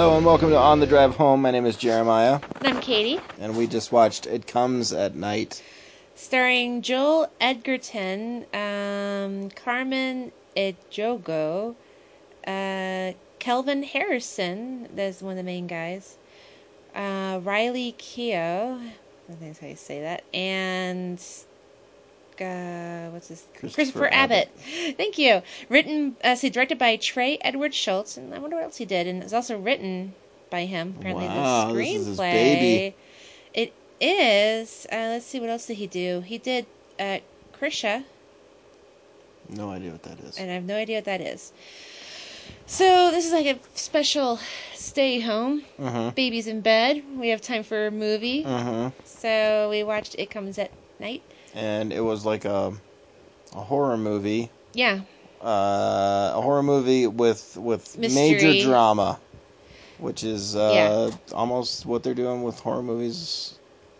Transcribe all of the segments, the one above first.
Hello and welcome to On the Drive Home. My name is Jeremiah, And I'm Katie, and we just watched It Comes at Night. starring Joel Edgerton, um, Carmen Ejogo, uh, Kelvin Harrison, that's one of the main guys, uh, Riley Keough, I think that's how you say that, and uh, what's his Christopher Christopher Abbott. Thank you. Written, uh, see, directed by Trey Edward Shults, and I wonder what else he did. And it's also written by him. Apparently, Wow, the this screenplay. is his baby. It is. Uh, let's see, what else did he do? He did uh, Krisha, No idea what that is. and I have no idea what that is. So this is like a special stay home. Mm-hmm. Baby's in bed. We have time for a movie. Mm-hmm. So we watched It Comes at Night. And it was like a a horror movie. Yeah. Uh, a horror movie with with Mystery. major drama, which is uh, almost what they're doing with horror movies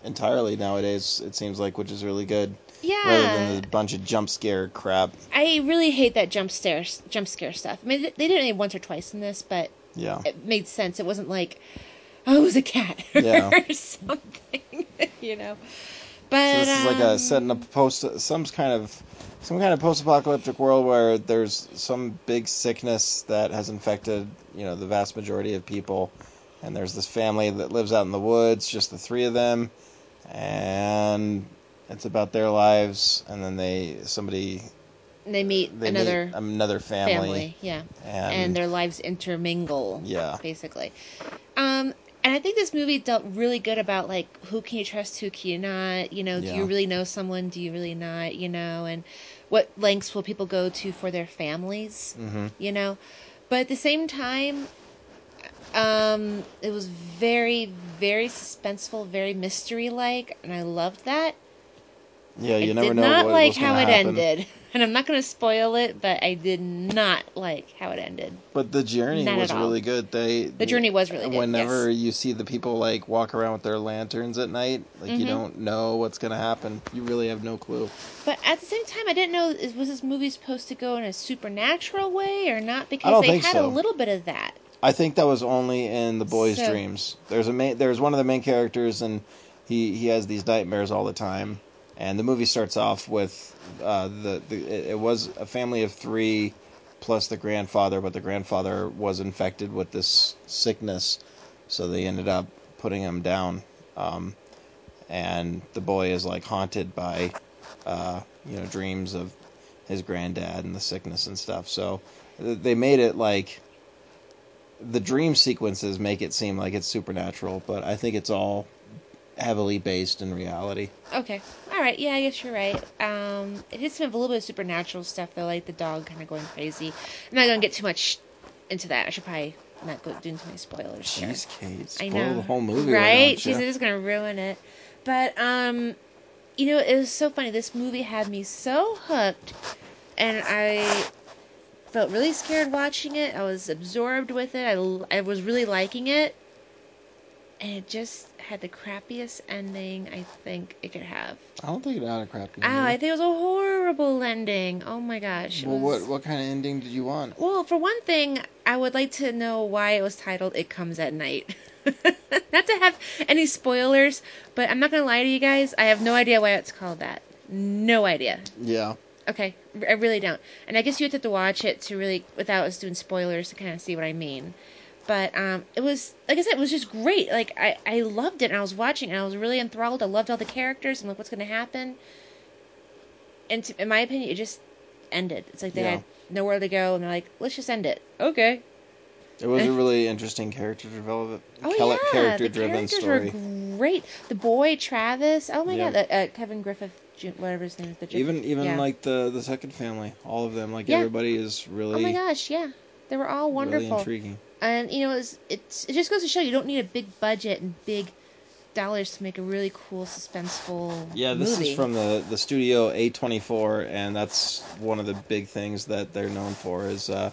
entirely nowadays. It seems like, which is really good, Yeah. rather than a bunch of jump scare crap. I really hate that jump scare jump scare stuff. I mean, they did it once or twice in this, but Yeah. it made sense. It wasn't like, oh, it was a cat Yeah. or something, you know. But So this is like a setting up post some kind of some kind of post-apocalyptic world where there's some big sickness that has infected you know the vast majority of people, and there's this family that lives out in the woods, just the three of them, and it's about their lives, and then they somebody they meet they another meet another family, family, yeah, and, and their lives intermingle, yeah. basically. Um, and I think this movie dealt really good about like who can you trust, who can you not. You know, do you really know someone? Do you really not? You know, and what lengths will people go to for their families? hmm You know, but at the same time, um, it was very, very suspenseful, very mystery like, and I loved that. yeah you I never did know not like how gonna it ended, and I'm not going to spoil it, but I did not like how it ended. But the journey Not was really good. They The journey was really good, Whenever yes. you see the people like walk around with their lanterns at night, like you Mhm. don't know what's gonna happen. You really have no clue. But at the same time, I didn't know was this movie supposed to go in a supernatural way or not because they had so. a little bit of that. I think that was only in the boy's So- dreams. There's a main, there's one of the main characters, and he he has these nightmares all the time. And the movie starts off with uh, the, the it, was a family of three plus the grandfather, but the grandfather was infected with this sickness, so they ended up putting him down. Um, and the boy is like haunted by uh, you know dreams of his granddad and the sickness and stuff. So they made it like the dream sequences make it seem like it's supernatural, but I think it's all heavily based in reality. Okay, all right, yeah, I guess you're right. Um, it some of a little bit of supernatural stuff though, like the dog kind of going crazy. I'm not gonna get too much into that. I should probably not go into my spoilers. Jeez, Kate, I know the whole movie, right? Jeez, it is gonna ruin it. But um, you know, it was so funny. This movie had me so hooked, and I felt really scared watching it. I was absorbed with it. I was really liking it, and it just had the crappiest ending I think it could have. I don't think it had a crappy Ending. Oh. I think it was a horrible ending. Oh my gosh. well, was- what what kind of ending did you want? well, for one thing, I would like to know why it was titled "It Comes at Night." not to have any spoilers, but I'm not gonna lie to you guys. I have no idea why it's called that. No idea. Yeah, Okay, I really don't. And I guess you would have to watch it to really, without us doing spoilers, to kind of see what I mean. But um, it was, like I said, it was just great. Like I, I loved it, and I was watching, and I was really enthralled. I loved all the characters, and like what's going to happen. And to, in my opinion, it just ended. It's like they Yeah. had nowhere to go, and they're like, let's just end it. Okay. it was a really interesting character development, Oh yeah, character-driven the characters story. were great. The boy Travis. Oh my Yeah. god, uh, uh, Kevin Griffith, whatever his name is. The Even even yeah. like the the second family, all of them, like everybody is really Oh my gosh, yeah, they were all wonderful. really intriguing. And you know it's, it's it just goes to show you don't need a big budget and big dollars to make a really cool suspenseful Yeah, this movie. is from the the studio A24, and that's one of the big things that they're known for is uh,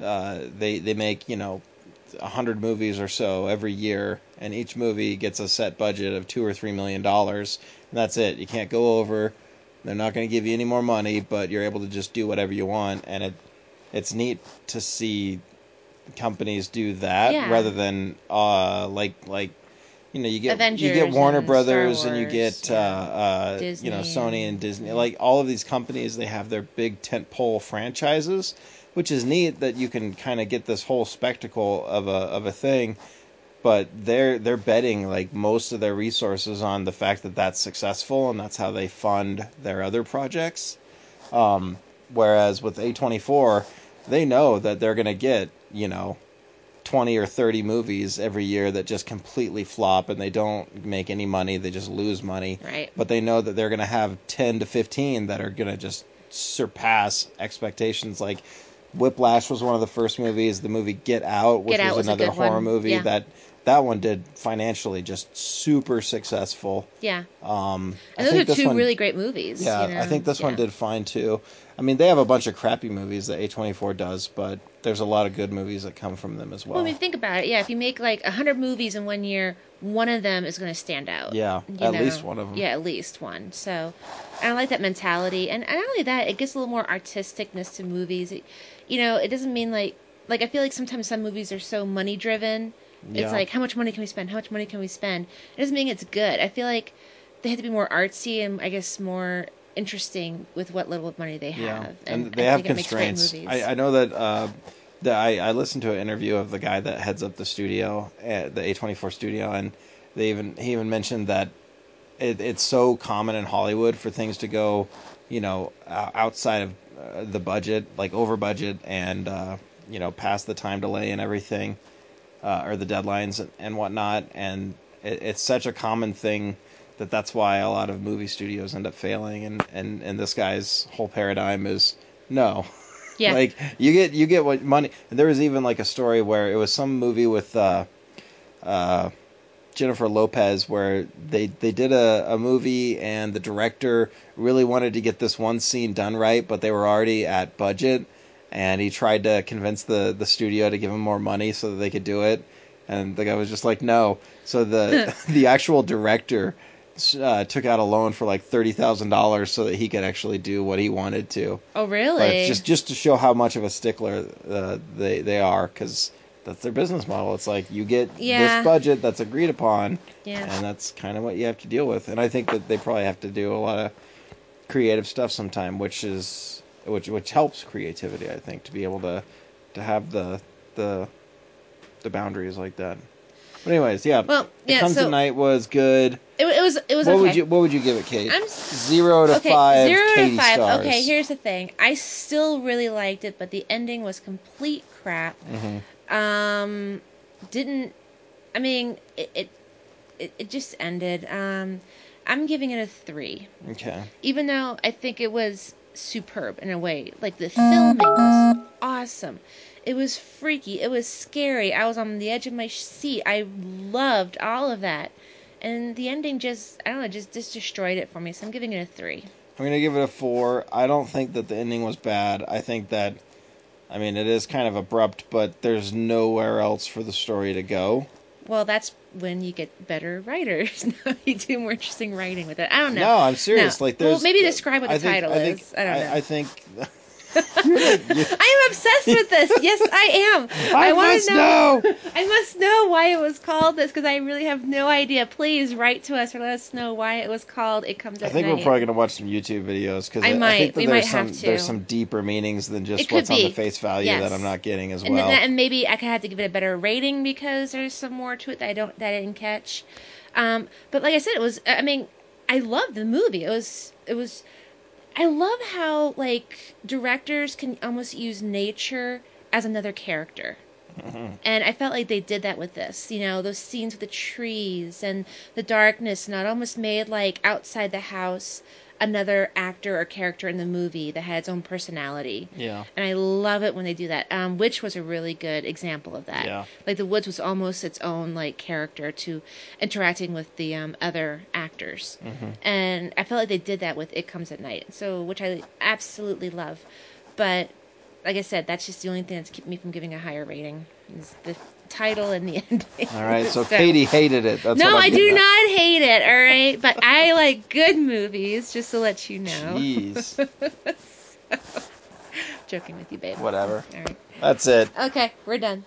uh, they they make you know a hundred movies or so every year, and each movie gets a set budget of two or three million dollars, and that's it. You can't go over. They're not going to give you any more money, but you're able to just do whatever you want, and it it's neat to see companies do that Yeah. rather than uh like like you know you get you get Warner and Brothers Star and you get yeah. uh, uh you know Sony and Disney. Like all of these companies they have their big tentpole franchises which is neat that you can kind of get this whole spectacle of a of a thing but they're they're betting like most of their resources on the fact that that's successful and that's how they fund their other projects. Um, whereas with A24 they know that they're going to get you know 20 or 30 movies every year that just completely flop and they don't make any money they just lose money Right. but they know that they're going to have 10 to 15 that are going to just surpass expectations like Whiplash was one of the first movies. The movie Get Out, which Get Out was was another horror one, movie yeah. that that one did financially just super successful. Yeah. Um, I And those think are this two one, really great movies. yeah, you know? I think this one did fine too. I mean, they have a bunch of crappy movies that A24 does, but there's a lot of good movies that come from them as well. Well, I mean, think about it. Yeah, if you make like a hundred movies in one year, one of them is going to stand out. Yeah, at least one of them. Yeah, at least one. So, I like that mentality, and, and not only that, it gives a little more artisticness to movies. It, you know, it doesn't mean like like I feel like sometimes some movies are so money driven. Yeah. It's like how much money can we spend? How much money can we spend? It doesn't mean it's good. I feel like they have to be more artsy and I guess more interesting with what little of money they have. Yeah, and, they I have think it great constraints. movies. I, I know that. Uh, that I, I listened to an interview of the guy that heads up the studio, uh, the A24 studio, and they even he even mentioned that it, it's so common in Hollywood for things to go, you know, outside of uh, the budget, like over budget, and uh, you know, past the time delay and everything, uh, or the deadlines and, whatnot, and it, it's such a common thing that that's why a lot of movie studios end up failing, and and and this guy's whole paradigm is no. yeah. Like you get you get what money. And there was even like a story where it was some movie with uh, uh, Jennifer Lopez where they they did a, a movie and the director really wanted to get this one scene done right, but they were already at budget, and he tried to convince the the studio to give him more money so that they could do it, and the guy was just like no. So the the actual director. Uh, took out a loan for like thirty thousand dollars so that he could actually do what he wanted to. oh, really? Just just to show how much of a stickler uh, they they are because that's their business model. It's like you get Yeah. this budget that's agreed upon, Yeah. and that's kind of what you have to deal with. And I think that they probably have to do a lot of creative stuff sometime, which is which which helps creativity. I think to be able to to have the the the boundaries like that. But anyways, yeah. Well, yeah, It comes so- at night was good. It, it was. It was What okay. would you What would you give it, Kate? I'm zero to okay, five. zero Katie to five. Stars. Okay, here's the thing. I still really liked it, but the ending was complete crap. Mhm. Um, didn't. I mean, it. It, it, it just ended. Um, I'm giving it a three, Okay. even though I think it was superb in a way. Like the filming was awesome. It was freaky. It was scary. I was on the edge of my seat. I loved all of that. And the ending just, I don't know, just, just destroyed it for me. So I'm giving it a three. I'm gonna give it a four. I don't think that the ending was bad. I think that, I mean, it is kind of abrupt, but there's nowhere else for the story to go. Well, that's when you get better writers. you do more interesting writing with it. I don't know. No, I'm serious. No. Like, there's well, maybe describe what the I think- title I think, is. I don't know. I, think I am obsessed with this. Yes, I am. I, wanna must know. I must know why it was called this because I really have no idea. Please write to us or let us know why it was called. It comes up. I think night. we're probably gonna watch some YouTube videos because I I, might. think that We there's might some have to. there's some deeper meanings than just It what's on the face value Yes. that I'm not getting as and, well. then, and maybe I could have to give it a better rating because there's some more to it that I don't that I didn't catch. Um, but like I said, it was. I mean, I loved the movie. It was. It was. I love how like directors can almost use nature as another character. And I felt like they did that with this. You know, those scenes with the trees and the darkness, and it almost made like outside the house another actor or character in the movie that had its own personality. yeah. And I love it when they do that. Um, Witch was a really good example of that. Yeah. Like the Woods was almost its own like character to interacting with the um, other actors, Mm-hmm. and I felt like they did that with It Comes at Night. So which I absolutely love, but like I said, that's just the only thing that's keeping me from giving a higher rating is the title and the ending. All right. So, Katie hated it. That's no, I do at. not hate it. All right, but I like good movies. Just to let you know. Jeez. Joking with you, babe. Whatever. All right. That's it. Okay, we're done.